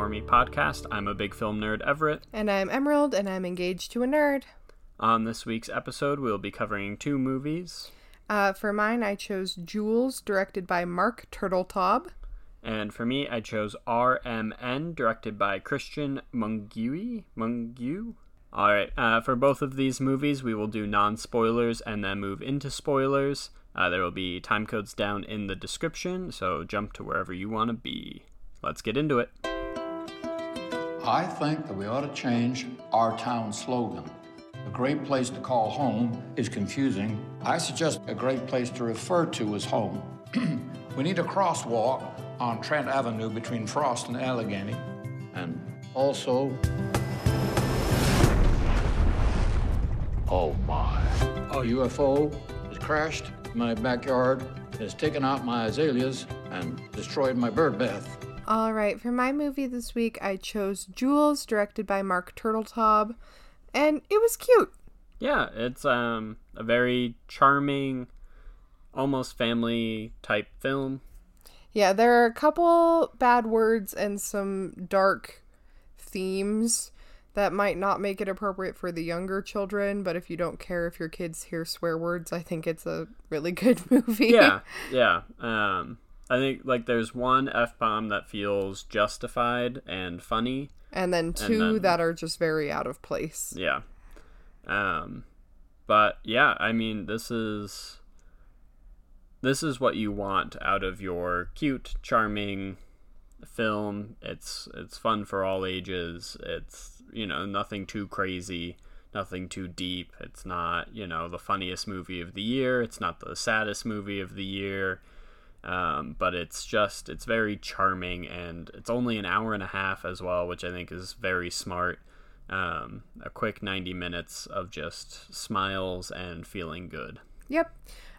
Normie podcast. I'm a big film nerd, Everett. And I'm Emerald, and I'm engaged to a nerd. On this week's episode, we'll be covering two movies. Uh, for mine, I chose Jules, directed by Marc Turteltaub. And for me, I chose RMN, directed by Cristian Mungiu. Mungiu? All right. Uh, for both of these movies, we will do non spoilers and then move into spoilers. Uh, there will be time codes down in the description, so jump to wherever you want to be. Let's get into it. I think that we ought to change our town slogan. A great place to call home is confusing. I suggest a great place to refer to as home. we need a crosswalk on Trent Avenue between Frost and Allegheny. And also. Oh my. A UFO has crashed in my backyard, has taken out my azaleas, and destroyed my bird bath. All right, for my movie this week, I chose Jules, directed by Marc Turteltaub, and it was cute. Yeah, it's um a very charming, almost family type film. Yeah, there are a couple bad words and some dark themes that might not make it appropriate for the younger children, but if you don't care if your kids hear swear words, I think it's a really good movie. Yeah, yeah. Um, I think like there's one f bomb that feels justified and funny, and then two and then, that are just very out of place. Yeah. Um, but yeah, I mean, this is this is what you want out of your cute, charming film. It's it's fun for all ages. It's you know nothing too crazy, nothing too deep. It's not you know the funniest movie of the year. It's not the saddest movie of the year. Um, but it's just it's very charming and it's only an hour and a half as well, which I think is very smart. Um, a quick 90 minutes of just smiles and feeling good. Yep.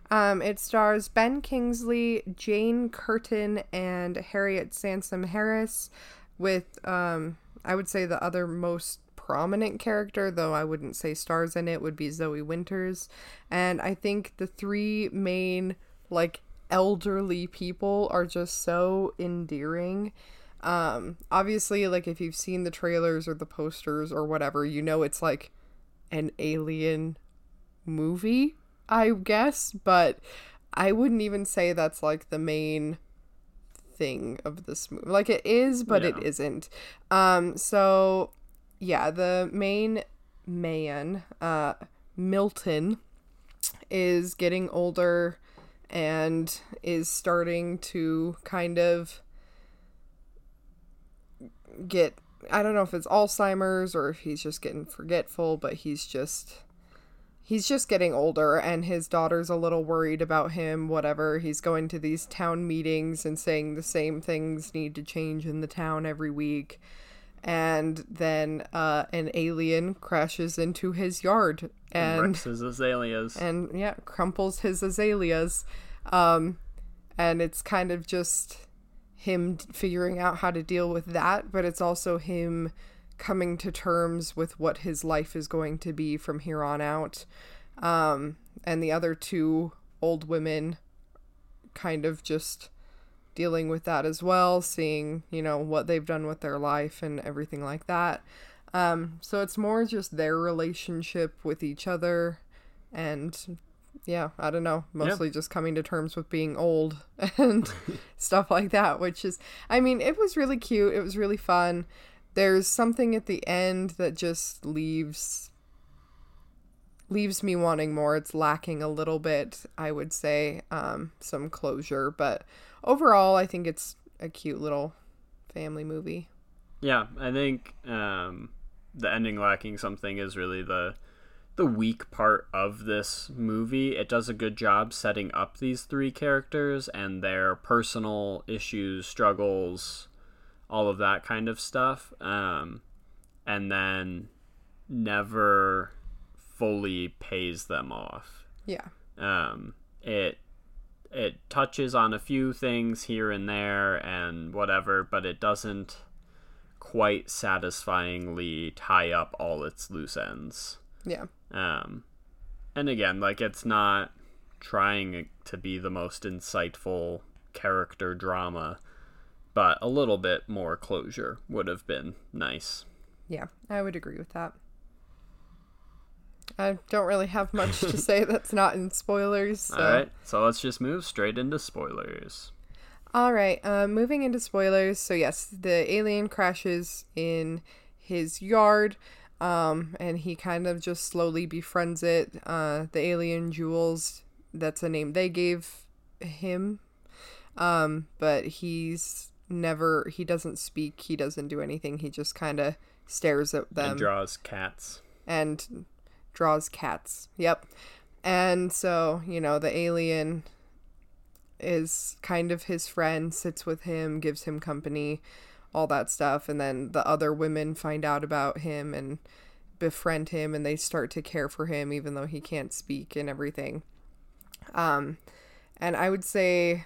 Um, it stars Ben Kingsley, Jane Curtin, and Harriet Sansom Harris, with um, I would say the other most prominent character, though I wouldn't say stars in it, would be Zoe Winters. And I think the three main like elderly people are just so endearing. Um, obviously, like if you've seen the trailers or the posters or whatever, you know it's like an alien movie I guess, but I wouldn't even say that's like the main thing of this movie. Like it is, but yeah. it isn't. Um so yeah, the main man, uh Milton is getting older and is starting to kind of get I don't know if it's Alzheimer's or if he's just getting forgetful, but he's just he's just getting older and his daughter's a little worried about him whatever. He's going to these town meetings and saying the same things need to change in the town every week and then uh, an alien crashes into his yard and, and his azaleas and yeah crumples his azaleas um, and it's kind of just him figuring out how to deal with that but it's also him coming to terms with what his life is going to be from here on out. Um, and the other two old women kind of just dealing with that as well, seeing, you know, what they've done with their life and everything like that. Um, so it's more just their relationship with each other and yeah, I don't know, mostly yeah. just coming to terms with being old and stuff like that, which is I mean, it was really cute. It was really fun there's something at the end that just leaves leaves me wanting more. It's lacking a little bit, I would say, um, some closure, but overall, I think it's a cute little family movie. Yeah, I think um, the ending lacking something is really the the weak part of this movie. It does a good job setting up these three characters and their personal issues, struggles, all of that kind of stuff, um, and then never fully pays them off. Yeah. Um, it it touches on a few things here and there and whatever, but it doesn't quite satisfyingly tie up all its loose ends. Yeah. Um, and again, like it's not trying to be the most insightful character drama but a little bit more closure would have been nice. Yeah, I would agree with that. I don't really have much to say that's not in spoilers. So. All right, so let's just move straight into spoilers. All right, uh, moving into spoilers. So, yes, the alien crashes in his yard, um, and he kind of just slowly befriends it. Uh, the alien Jules, that's a name they gave him, um, but he's never, he doesn't speak, he doesn't do anything, he just kind of stares at them. And draws cats. And draws cats. Yep. And so, you know, the alien is kind of his friend, sits with him, gives him company, all that stuff. And then the other women find out about him and befriend him and they start to care for him even though he can't speak and everything. Um and I would say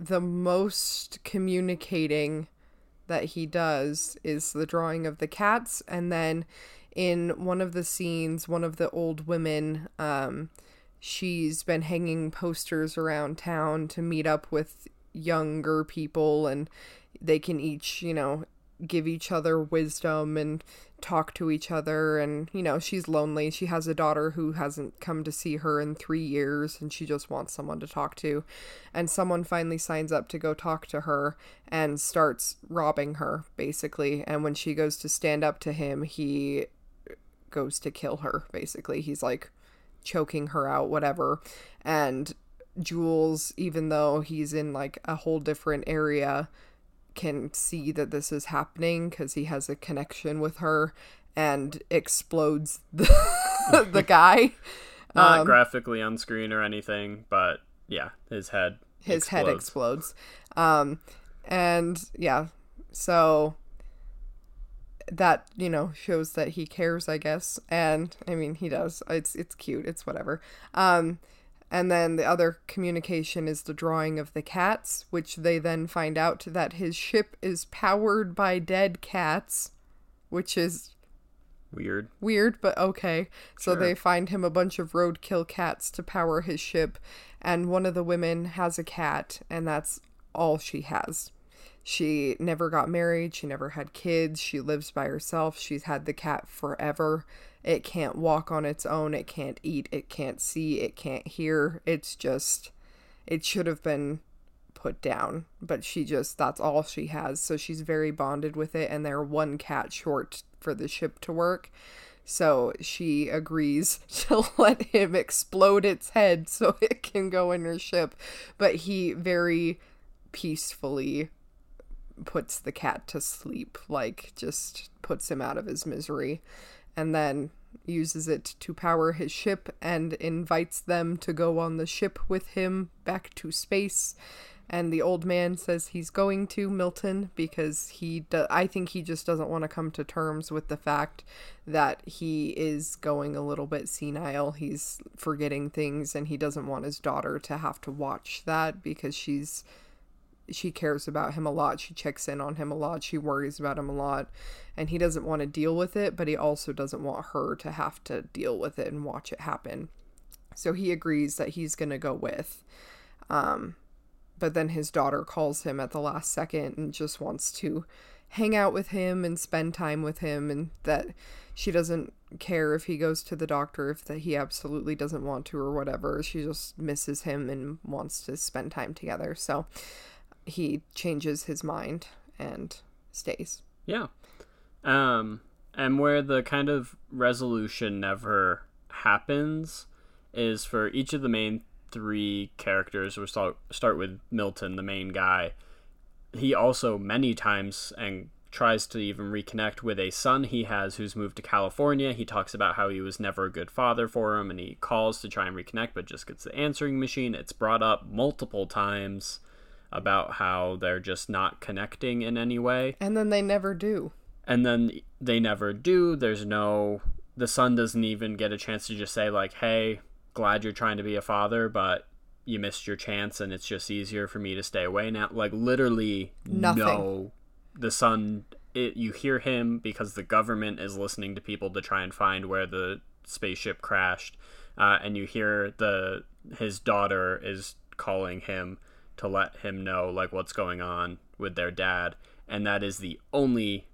the most communicating that he does is the drawing of the cats. And then in one of the scenes one of the old women um she's been hanging posters around town to meet up with younger people and they can each, you know, give each other wisdom and talk to each other. And you know she's lonely. She has a daughter who hasn't come to see her in 3 years and she just wants someone to talk to. And someone finally signs up to go talk to her and starts robbing her basically. And when she goes to stand up to him he goes to kill her basically. He's like choking her out, whatever. And Jules, even though he's in like a whole different area, can see that this is happening because he has a connection with her and explodes the, the guy. Not um, graphically on screen or anything, but yeah, his head his explodes. head explodes. Um, and yeah, so that you know shows that he cares i guess and i mean he does it's it's cute it's whatever um and then the other communication is the drawing of the cats which they then find out that his ship is powered by dead cats which is weird weird but okay so sure. they find him a bunch of roadkill cats to power his ship and one of the women has a cat and that's all she has she never got married. She never had kids. She lives by herself. She's had the cat forever. It can't walk on its own. It can't eat. It can't see. It can't hear. It's just, it should have been put down, but she just, that's all she has. So she's very bonded with it, and they're one cat short for the ship to work. So she agrees to let him explode its head so it can go in her ship. But he very peacefully puts the cat to sleep, like just puts him out of his misery, and then uses it to power his ship and invites them to go on the ship with him back to space. And the old man says he's going to Milton because he do- I think he just doesn't want to come to terms with the fact that he is going a little bit senile. He's forgetting things and he doesn't want his daughter to have to watch that because she's she cares about him a lot. She checks in on him a lot. She worries about him a lot. And he doesn't want to deal with it, but he also doesn't want her to have to deal with it and watch it happen. So he agrees that he's going to go with. Um, but then his daughter calls him at the last second and just wants to hang out with him and spend time with him and that she doesn't care if he goes to the doctor if that he absolutely doesn't want to or whatever she just misses him and wants to spend time together so he changes his mind and stays. Yeah. Um, and where the kind of resolution never happens is for each of the main three characters. We start start with Milton, the main guy. He also many times and tries to even reconnect with a son he has who's moved to California. He talks about how he was never a good father for him and he calls to try and reconnect but just gets the answering machine. It's brought up multiple times about how they're just not connecting in any way. And then they never do. And then they never do. There's no the son doesn't even get a chance to just say like, "Hey, glad you're trying to be a father, but you missed your chance and it's just easier for me to stay away now." Like literally Nothing. no. The son it, you hear him because the government is listening to people to try and find where the spaceship crashed. Uh, and you hear the his daughter is calling him to let him know like what's going on with their dad, and that is the only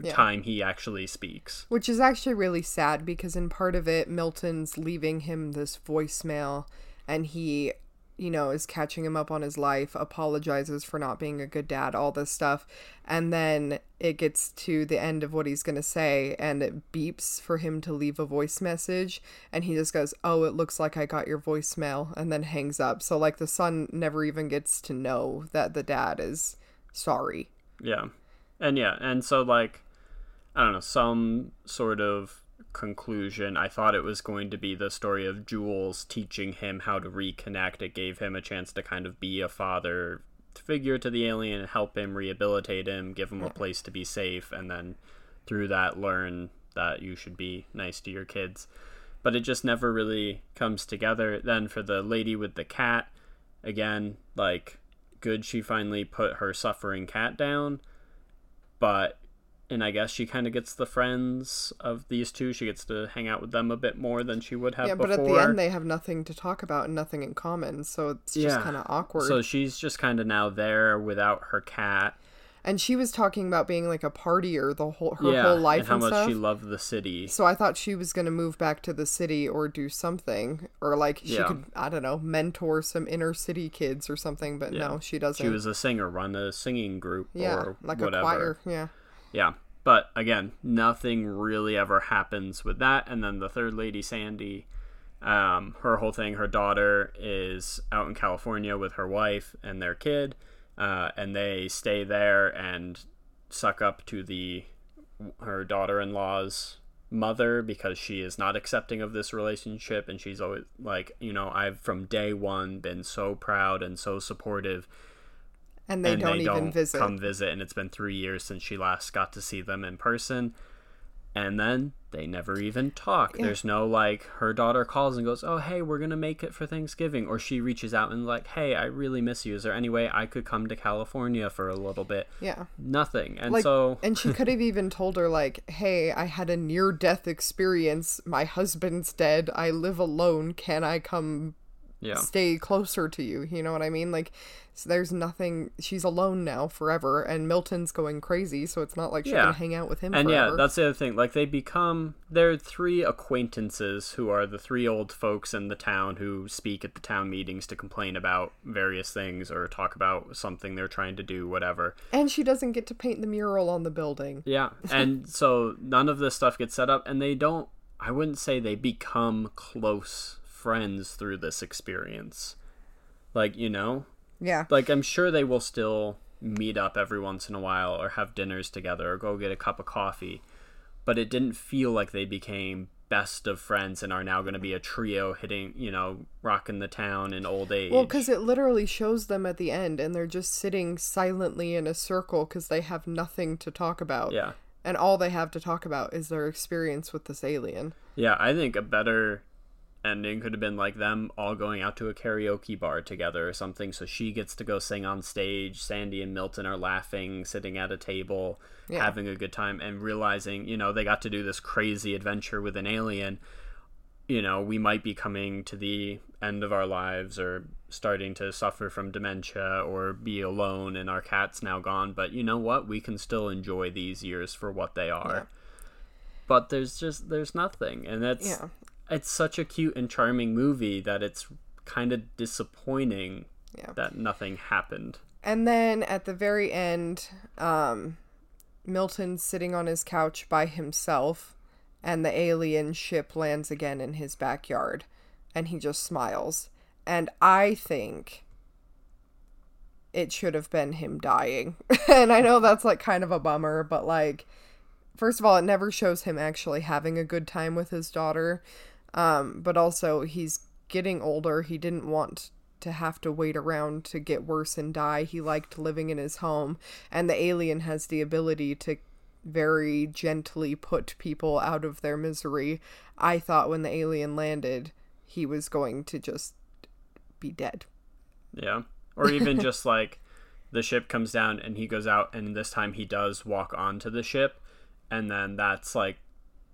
Yeah. time he actually speaks. Which is actually really sad because in part of it, Milton's leaving him this voicemail and he, you know, is catching him up on his life, apologizes for not being a good dad, all this stuff. And then it gets to the end of what he's going to say and it beeps for him to leave a voice message. And he just goes, Oh, it looks like I got your voicemail, and then hangs up. So, like, the son never even gets to know that the dad is sorry. Yeah. And yeah, and so like I don't know, some sort of conclusion. I thought it was going to be the story of Jules teaching him how to reconnect. It gave him a chance to kind of be a father figure to the alien, help him rehabilitate him, give him a place to be safe, and then through that learn that you should be nice to your kids. But it just never really comes together. Then for the lady with the cat, again, like good she finally put her suffering cat down but and I guess she kind of gets the friends of these two. She gets to hang out with them a bit more than she would have Yeah, before. but at the end they have nothing to talk about and nothing in common, so it's just Yeah. kind of awkward. so she's just kind of now there without her cat. and she was talking about being like a partier the whole her yeah, whole life and how and much stuff. she loved the city. so I thought she was gonna move back to the city or do something, or like she Yeah. could I don't know mentor some inner city kids or something. But no, she doesn't. She was a singer, run a singing group yeah, or like whatever. a choir. Yeah, Yeah. But again, nothing really ever happens with that. And then the third lady, Sandy, um, her whole thing, her daughter is out in California with her wife and their kid, uh, and they stay there and suck up to the her daughter-in-law's mother because she is not accepting of this relationship and she's always like you know i've from day one been so proud and so supportive and they and don't they even don't visit. come visit and it's been three years since she last got to see them in person and then they never even talk there's no like her daughter calls and goes oh hey we're gonna make it for thanksgiving or she reaches out and like hey i really miss you is there any way i could come to california for a little bit yeah. nothing and Like, so and she could have even told her like, "Hey, I had a near-death experience. My husband's dead. I live alone. Can I come yeah stay closer to you. You know what I mean? Like, so there's nothing. She's alone now forever, and Milton's going crazy, so it's not like she Yeah. can hang out with him and forever. yeah that's the other thing like they become they're three acquaintances who are the three old folks in the town who speak at the town meetings to complain about various things or talk about something they're trying to do whatever and she doesn't get to paint the mural on the building. yeah and so none of this stuff gets set up and they don't i wouldn't say they become close friends through this experience like you know Yeah. like i'm sure they will still meet up every once in a while or have dinners together or go get a cup of coffee but it didn't feel like they became best of friends and are now going to be a trio hitting you know rocking the town in old age Well, because it literally shows them at the end, and they're just sitting silently in a circle because they have nothing to talk about. yeah And all they have to talk about is their experience with this alien. yeah i think a better ending could have been like them all going out to a karaoke bar together or something. So she gets to go sing on stage. Sandy and milton are laughing sitting at a table Yeah. having a good time and realizing you know they got to do this crazy adventure with an alien. You know we might be coming to the end of our lives or starting to suffer from dementia or be alone and our cat's now gone. But you know what? We can still enjoy these years for what they are. But there's just there's nothing. And that's Yeah. It's such a cute and charming movie that it's kind of disappointing Yeah. that nothing happened And then at the very end, um, Milton's sitting on his couch by himself, and the alien ship lands again in his backyard, and he just smiles. And I think it should have been him dying. and I know that's like kind of a bummer, but like, first of all, it never shows him actually having a good time with his daughter. Um, but also, he's getting older. He didn't want to have to wait around to get worse and die. He liked living in his home, and the alien has the ability to very gently put people out of their misery. I thought when the alien landed, he was going to just be dead. Yeah. Or even just like the ship comes down and he goes out and this time he does walk onto the ship and then that's like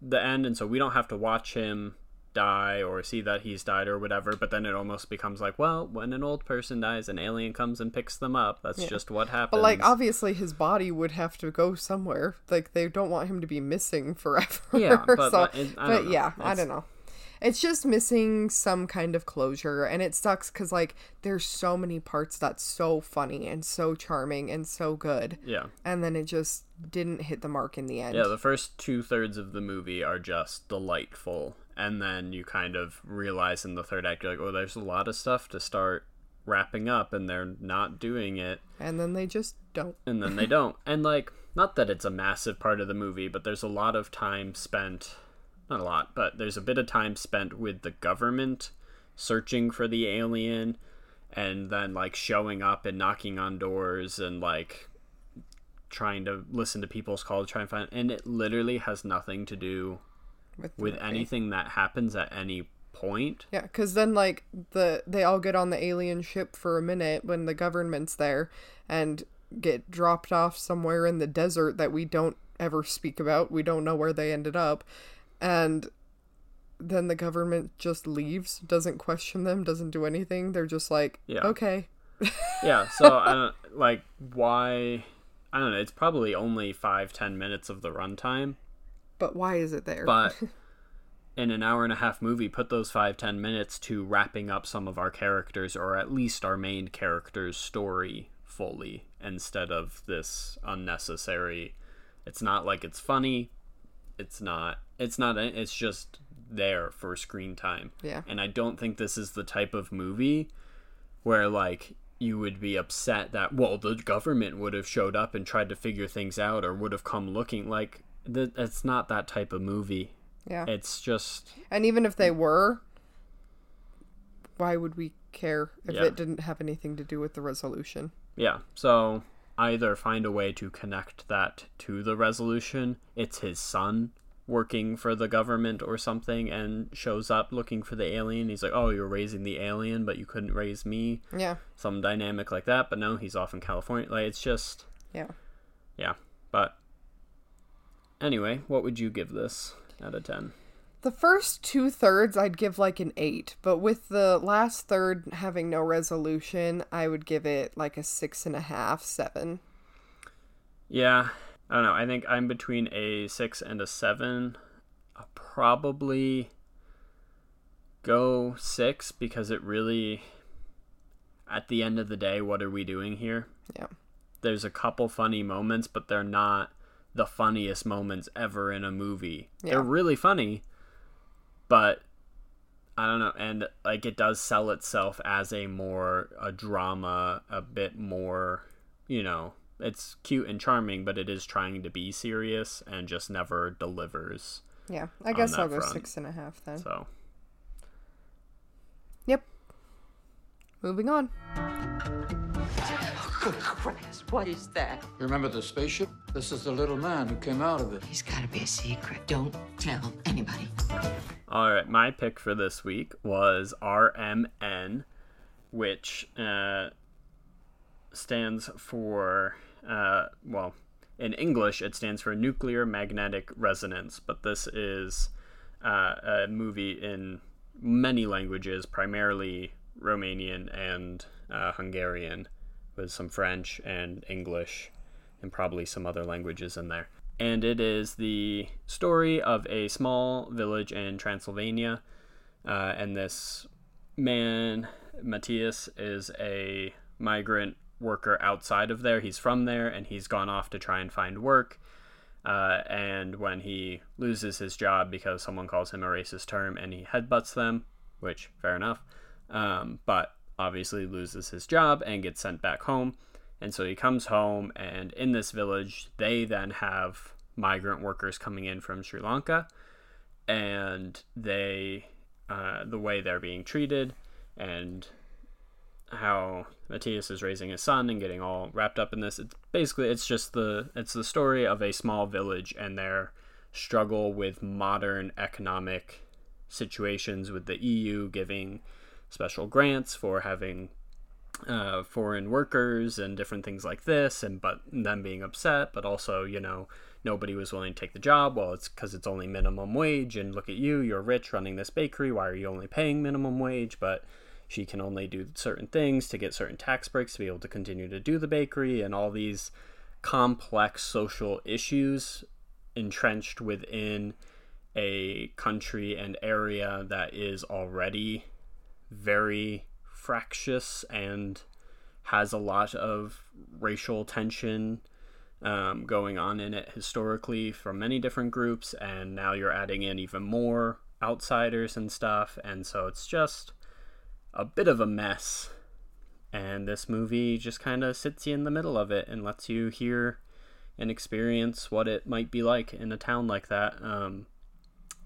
the end and so we don't have to watch him die or see that he's died or whatever but then it almost becomes like well when an old person dies an alien comes and picks them up that's just what happens But like obviously his body would have to go somewhere. Like they don't want him to be missing forever. Yeah, but, so, like, it- I don't know. yeah, I don't know. It's just missing some kind of closure, and it sucks because like there's so many parts that's so funny and so charming and so good, yeah and then it just didn't hit the mark in the end. yeah the first two-thirds of the movie are just delightful and then you kind of realize in the third act you're like oh there's a lot of stuff to start wrapping up and they're not doing it And then they just don't. and then they don't. And like, not that it's a massive part of the movie, but there's a lot of time spent, not a lot, but there's a bit of time spent with the government searching for the alien and then like showing up and knocking on doors and like trying to listen to people's calls, try and find, and it literally has nothing to do With, with anything that happens at any point. Yeah, because then like the they all get on the alien ship for a minute when the government's there, and get dropped off somewhere in the desert that we don't ever speak about. We don't know where they ended up, and then the government just leaves, doesn't question them, doesn't do anything. They're just like, Yeah. okay, yeah so i don't uh, like why i don't know it's probably only five ten minutes of the runtime but why is it there? but in an hour and a half movie put those five ten minutes to wrapping up some of our characters or at least our main character's story fully instead of this unnecessary it's not like it's funny it's not it's not it's just there for screen time Yeah. and i don't think this is the type of movie where like you would be upset that well the government would have showed up and tried to figure things out or would have come looking like th- it's not that type of movie yeah, it's just and even if they were, why would we care if Yeah. it didn't have anything to do with the resolution? yeah so either find a way to connect that to the resolution it's his son working for the government or something and shows up looking for the alien he's like oh you're raising the alien but you couldn't raise me Yeah, some dynamic like that but no he's off in california like it's just yeah. yeah but anyway what would you give this out of 10 The first two thirds I'd give like an eight, but with the last third having no resolution, I would give it like a six and a half, seven. Yeah, I don't know. I think I'm between a six and a seven. I'll probably go six because it really, at the end of the day, what are we doing here? Yeah. There's a couple funny moments, but they're not the funniest moments ever in a movie. They're really funny, but I don't know. And like it does sell itself as a more a drama, a bit more, you know, it's cute and charming, but it is trying to be serious and just never delivers. Yeah. I guess I'll go front. six and a half then. So Yep. Moving on. Good Christ, what is that? You remember the spaceship? This is the little man who came out of it. He's gotta be a secret. Don't tell anybody. All right, my pick for this week was RMN, which uh, stands for, uh, well, in English, it stands for nuclear magnetic resonance, but this is uh, a movie in many languages, primarily Romanian and uh, Hungarian, with some French and English and probably some other languages in there. And it is the story of a small village in Transylvania. Uh, and this man, Matthias, is a migrant worker outside of there. He's from there and he's gone off to try and find work. Uh, and when he loses his job because someone calls him a racist term and he headbutts them, which fair enough, um, but obviously loses his job and gets sent back home. And so he comes home, and in this village, they then have migrant workers coming in from Sri Lanka, and they, uh, the way they're being treated, and how Matthias is raising his son and getting all wrapped up in this. It's basically it's just the it's the story of a small village and their struggle with modern economic situations with the EU giving special grants for having uh, foreign workers and different things like this, and but them being upset, but also you know nobody was willing to take the job. Well, it's because it's only minimum wage, and look at you, you're rich running this bakery. Why are you only paying minimum wage? But she can only do certain things to get certain tax breaks to be able to continue to do the bakery, and all these complex social issues entrenched within a country and area that is already very fractious and has a lot of racial tension um, going on in it historically from many different groups, and now you're adding in even more outsiders and stuff, and so it's just a bit of a mess. And this movie just kind of sits you in the middle of it and lets you hear and experience what it might be like in a town like that. Um,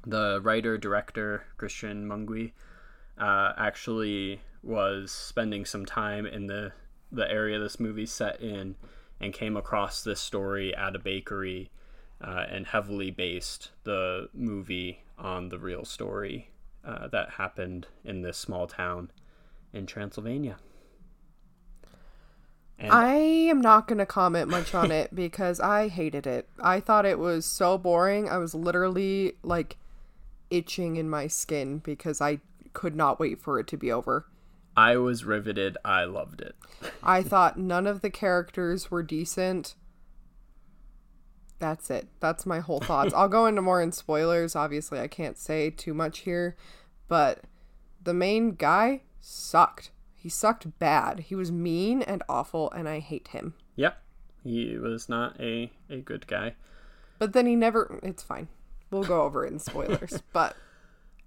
the writer director Cristian Mungiu uh, actually was spending some time in the the area this movie's set in and came across this story at a bakery uh, and heavily based the movie on the real story uh, that happened in this small town in Transylvania. And I am not going to comment much on it because I hated it. I thought it was so boring. I was literally like itching in my skin because I could not wait for it to be over. I was riveted. I loved it. I thought none of the characters were decent. That's it. That's my whole thoughts. I'll go into more in spoilers. Obviously, I can't say too much here, but the main guy sucked. He sucked bad. He was mean and awful, and I hate him. Yep. He was not a, a good guy. But then he never. It's fine. We'll go over it in spoilers. but.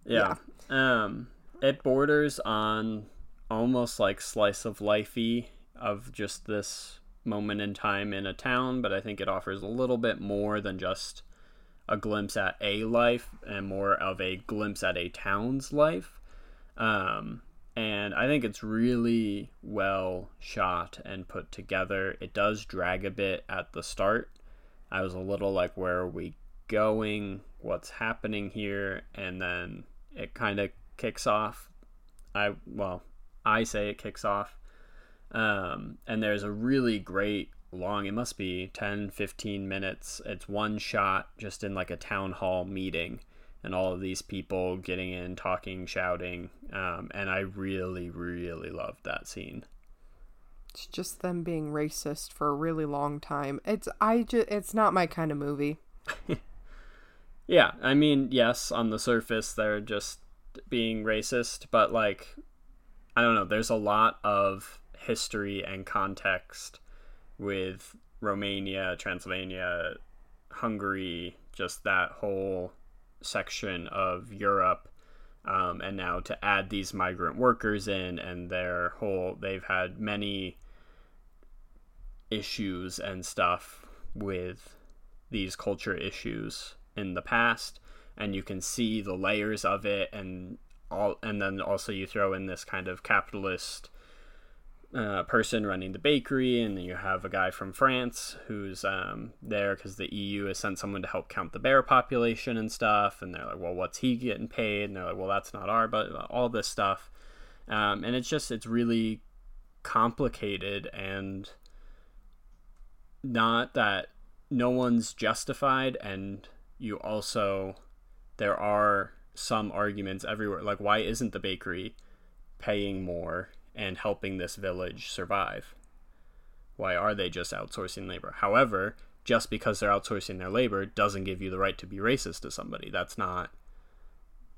Yeah. yeah. Um, it borders on almost like slice of lifey of just this moment in time in a town, but I think it offers a little bit more than just a glimpse at a life and more of a glimpse at a town's life. Um, and I think it's really well shot and put together. It does drag a bit at the start. I was a little like, where are we going? What's happening here? And then it kind of kicks off. I, well, I say it kicks off. Um, and there's a really great long, it must be 10, 15 minutes. It's one shot just in like a town hall meeting and all of these people getting in, talking, shouting. Um, and I really, really loved that scene. It's just them being racist for a really long time. It's I just it's not my kind of movie. yeah, I mean, yes, on the surface they're just being racist, but like I don't know, there's a lot of history and context with Romania, Transylvania, Hungary, just that whole section of Europe. Um, and now to add these migrant workers in and their whole, they've had many issues and stuff with these culture issues in the past. And you can see the layers of it and all, and then also you throw in this kind of capitalist uh, person running the bakery, and then you have a guy from France who's um, there because the EU has sent someone to help count the bear population and stuff. And they're like, well, what's he getting paid? And they're like, well, that's not our, but all this stuff. Um, and it's just, it's really complicated and not that no one's justified. And you also, there are some arguments everywhere. Like, why isn't the bakery paying more and helping this village survive? Why are they just outsourcing labor? However, just because they're outsourcing their labor doesn't give you the right to be racist to somebody. That's not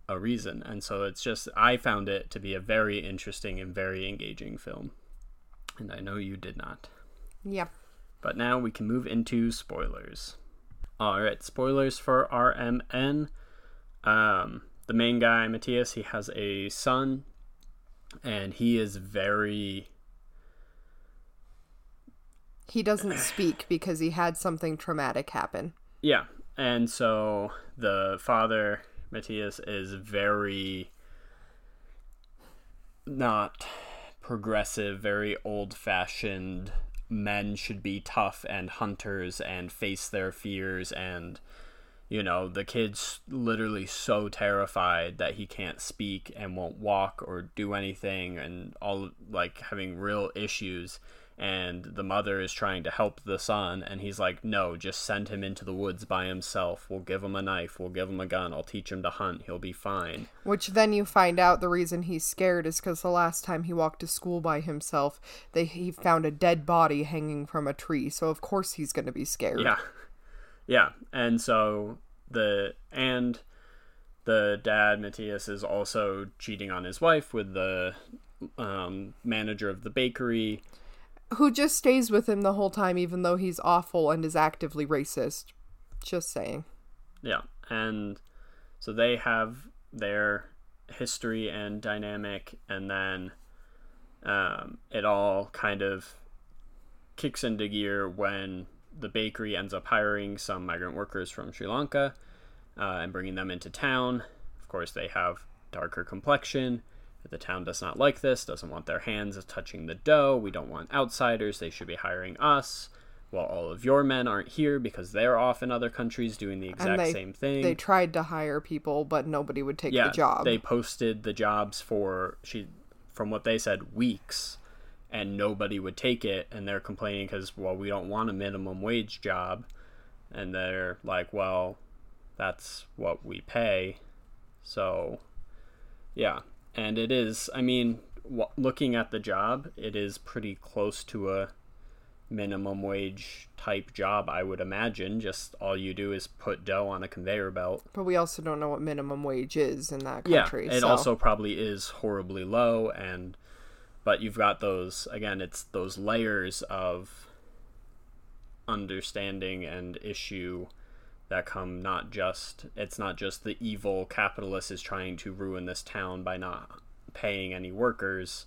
a reason. And so it's just, I found it to be a very interesting and very engaging film. And I know you did not. yep But now we can move into spoilers. All right, spoilers for RMN. Um, the main guy, Matthias, he has a son, and he is very. He doesn't speak because he had something traumatic happen. Yeah, and so the father, Matthias, is very not progressive, very old fashioned. Men should be tough and hunters and face their fears and you know the kid's literally so terrified that he can't speak and won't walk or do anything and all like having real issues. And the mother is trying to help the son and he's like no just send him into the woods by himself. We'll give him a knife. We'll give him a gun. I'll teach him to hunt. He'll be fine. Which then you find out the reason he's scared is because the last time he walked to school by himself, they he found a dead body hanging from a tree. So of course he's going to be scared. yeah yeah and so the and the dad matthias is also cheating on his wife with the um, manager of the bakery Who just stays with him the whole time, even though he's awful and is actively racist. Just saying. Yeah, and so they have their history and dynamic, and then um, it all kind of kicks into gear when the bakery ends up hiring some migrant workers from Sri Lanka uh, and bringing them into town. Of course, they have darker complexion. The town does not like this, doesn't want their hands touching the dough. We don't want outsiders. They should be hiring us. Well, all of your men aren't here because they're off in other countries doing the exact they, same thing. They tried to hire people, but nobody would take yeah, the job. they posted the jobs for she, from what they said, weeks, and nobody would take it. And they're complaining because well, we don't want a minimum wage job, and they're like, well, that's what we pay, so yeah, and it is. I mean, w- looking at the job, it is pretty close to a minimum wage type job, I would imagine. Just all you do is put dough on a conveyor belt. but we also don't know what minimum wage is in that country Yeah, it so. also probably is horribly low, and but you've got those again. It's those layers of understanding and issue that come not just it's not just the evil capitalist is trying to ruin this town by not paying any workers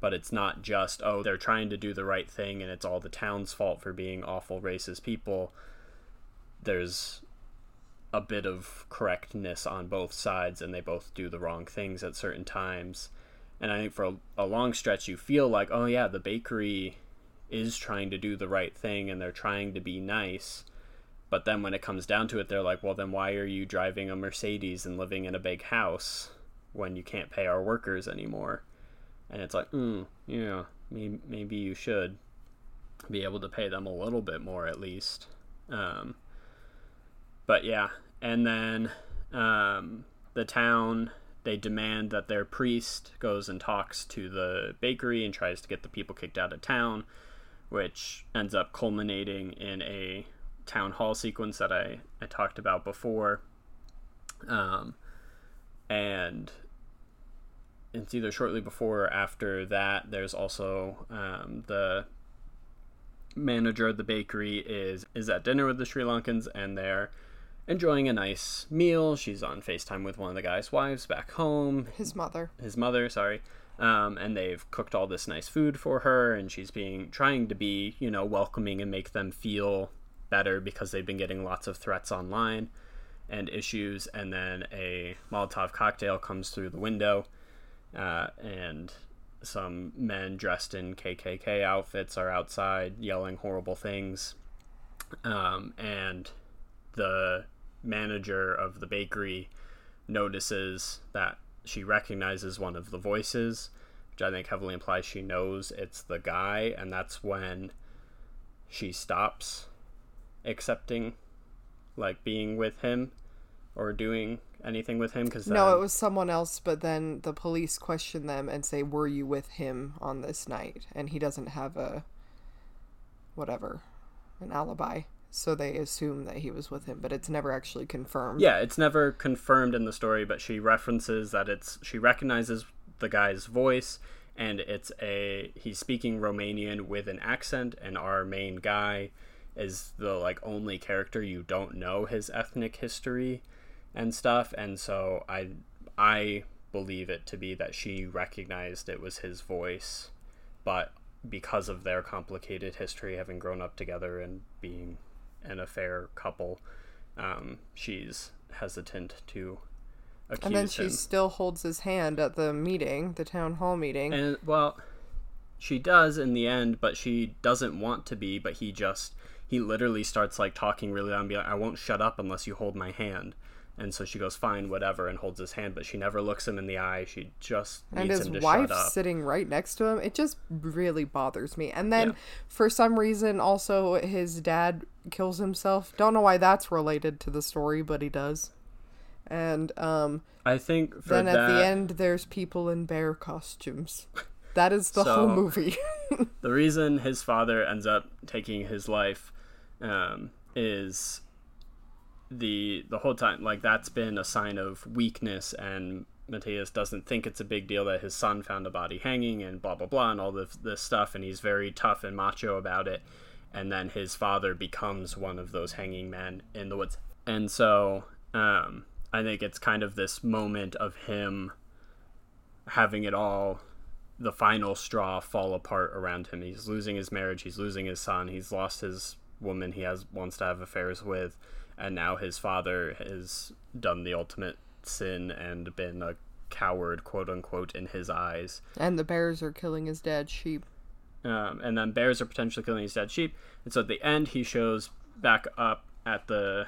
but it's not just oh they're trying to do the right thing and it's all the town's fault for being awful racist people there's a bit of correctness on both sides and they both do the wrong things at certain times and i think for a, a long stretch you feel like oh yeah the bakery is trying to do the right thing and they're trying to be nice. But then when it comes down to it they're like well then why are you driving a mercedes and living in a big house when you can't pay our workers anymore? And it's like mm, yeah maybe, maybe you should be able to pay them a little bit more at least. Um, but yeah and then um, the town they demand that their priest goes and talks to the bakery and tries to get the people kicked out of town which ends up culminating in a town hall sequence that i, I talked about before. Um, and it's either shortly before or after that there's also um, the manager of the bakery is is at dinner with the Sri Lankans and they're enjoying a nice meal. She's on FaceTime with one of the guy's wives back home, his mother. his mother, sorry. Um, and they've cooked all this nice food for her and she's being trying to be, you know, welcoming and make them feel better because they've been getting lots of threats online and issues and then a Molotov cocktail comes through the window uh, and some men dressed in KKK outfits are outside yelling horrible things. Um, and the manager of the bakery notices that she recognizes one of the voices, which I think heavily implies she knows it's the guy, and that's when she stops accepting, like being with him or doing anything with him. Because No, it was someone else, but then the police question them and say, Were you with him on this night? And he doesn't have a whatever, an alibi. So they assume that he was with him, but it's never actually confirmed. Yeah, it's never confirmed in the story, but she references that it's she recognizes the guy's voice and it's a he's speaking Romanian with an accent and our main guy is the like only character you don't know his ethnic history and stuff and so I I believe it to be that she recognized it was his voice but because of their complicated history having grown up together and being an affair couple um, she's hesitant to accuse him And then she him. still holds his hand at the meeting, the town hall meeting. And well, she does in the end, but she doesn't want to be. But he just he literally starts like talking really loud and be like, "I won't shut up unless you hold my hand." And so she goes, fine, whatever, and holds his hand, but she never looks him in the eye. She just and his him to wife shut up. sitting right next to him it just really bothers me and then Yeah. for some reason also his dad kills himself. Don't know why that's related to the story but he does. And um I think for then that, at the end there's people in bear costumes. That is the whole movie. the reason his father ends up taking his life um, is the the whole time like that's been a sign of weakness and Matthias doesn't think it's a big deal that his son found a body hanging and blah blah blah and all this this stuff and he's very tough and macho about it and then his father becomes one of those hanging men in the woods and so um, I think it's kind of this moment of him having it all the final straw fall apart around him. He's losing his marriage, he's losing his son, he's lost his woman he has wants to have affairs with, and now his father has done the ultimate sin and been a coward, quote unquote, in his eyes. and the bears are killing his dad's sheep Um, and then bears are potentially killing his dead sheep. And so at the end, he shows back up at the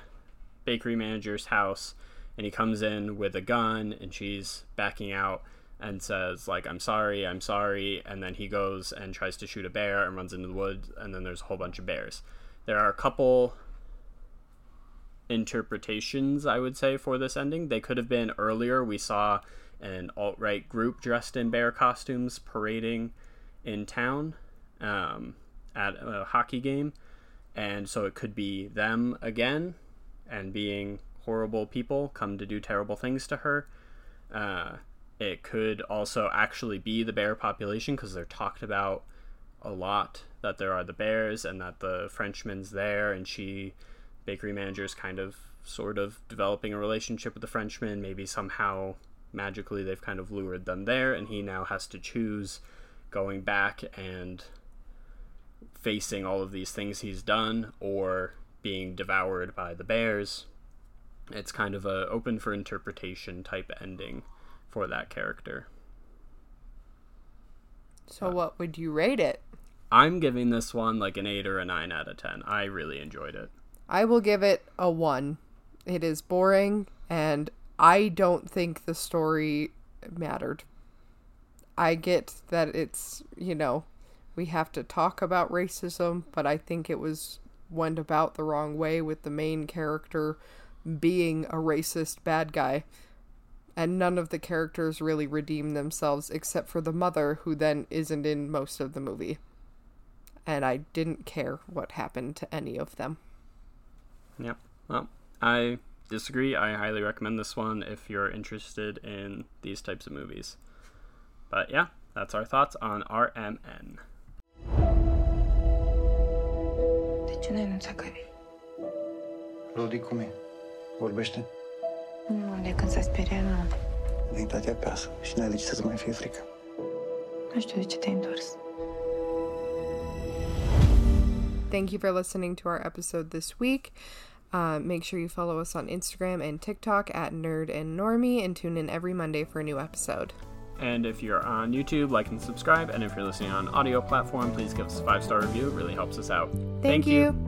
bakery manager's house, and he comes in with a gun, and she's backing out and says like, "I'm sorry, I'm sorry." And then he goes and tries to shoot a bear and runs into the woods, and then there's a whole bunch of bears. There are a couple interpretations, I would say, for this ending. They could have been earlier. We saw an alt right group dressed in bear costumes parading in town um, at a hockey game. And so it could be them again and being horrible people come to do terrible things to her. Uh, it could also actually be the bear population because they're talked about a lot that there are the bears and that the Frenchman's there and she, bakery manager, is kind of sort of developing a relationship with the Frenchman. Maybe somehow magically they've kind of lured them there and he now has to choose going back and facing all of these things he's done or being devoured by the bears. It's kind of a open for interpretation type ending for that character. so what would you rate it I'm giving this one like an 8 or a 9 out of 10. I really enjoyed it. I will give it a one. It is boring, and I don't think the story mattered. I get that it's, you know, we have to talk about racism, but I think it was went about the wrong way with the main character being a racist bad guy. And none of the characters really redeem themselves except for the mother, who then isn't in most of the movie. And I didn't care what happened to any of them. Yeah. Well, I disagree. I highly recommend this one if you're interested in these types of movies. But yeah, that's our thoughts on RMN. Ce n-ai anunțat că vii? Rudi, cum e? Vorbește? Nu, de când s-a speriat, nu. Ai tati acasă și n-ai de ce să-ți mai fie frică. Nu știu de ce te-ai întors. Thank you for listening to our episode this week. Uh, make sure you follow us on Instagram and TikTok at Nerd and Normie and tune in every Monday for a new episode. And if you're on YouTube, like and subscribe. And if you're listening on audio platform, please give us a five star review. It really helps us out. Thank, you.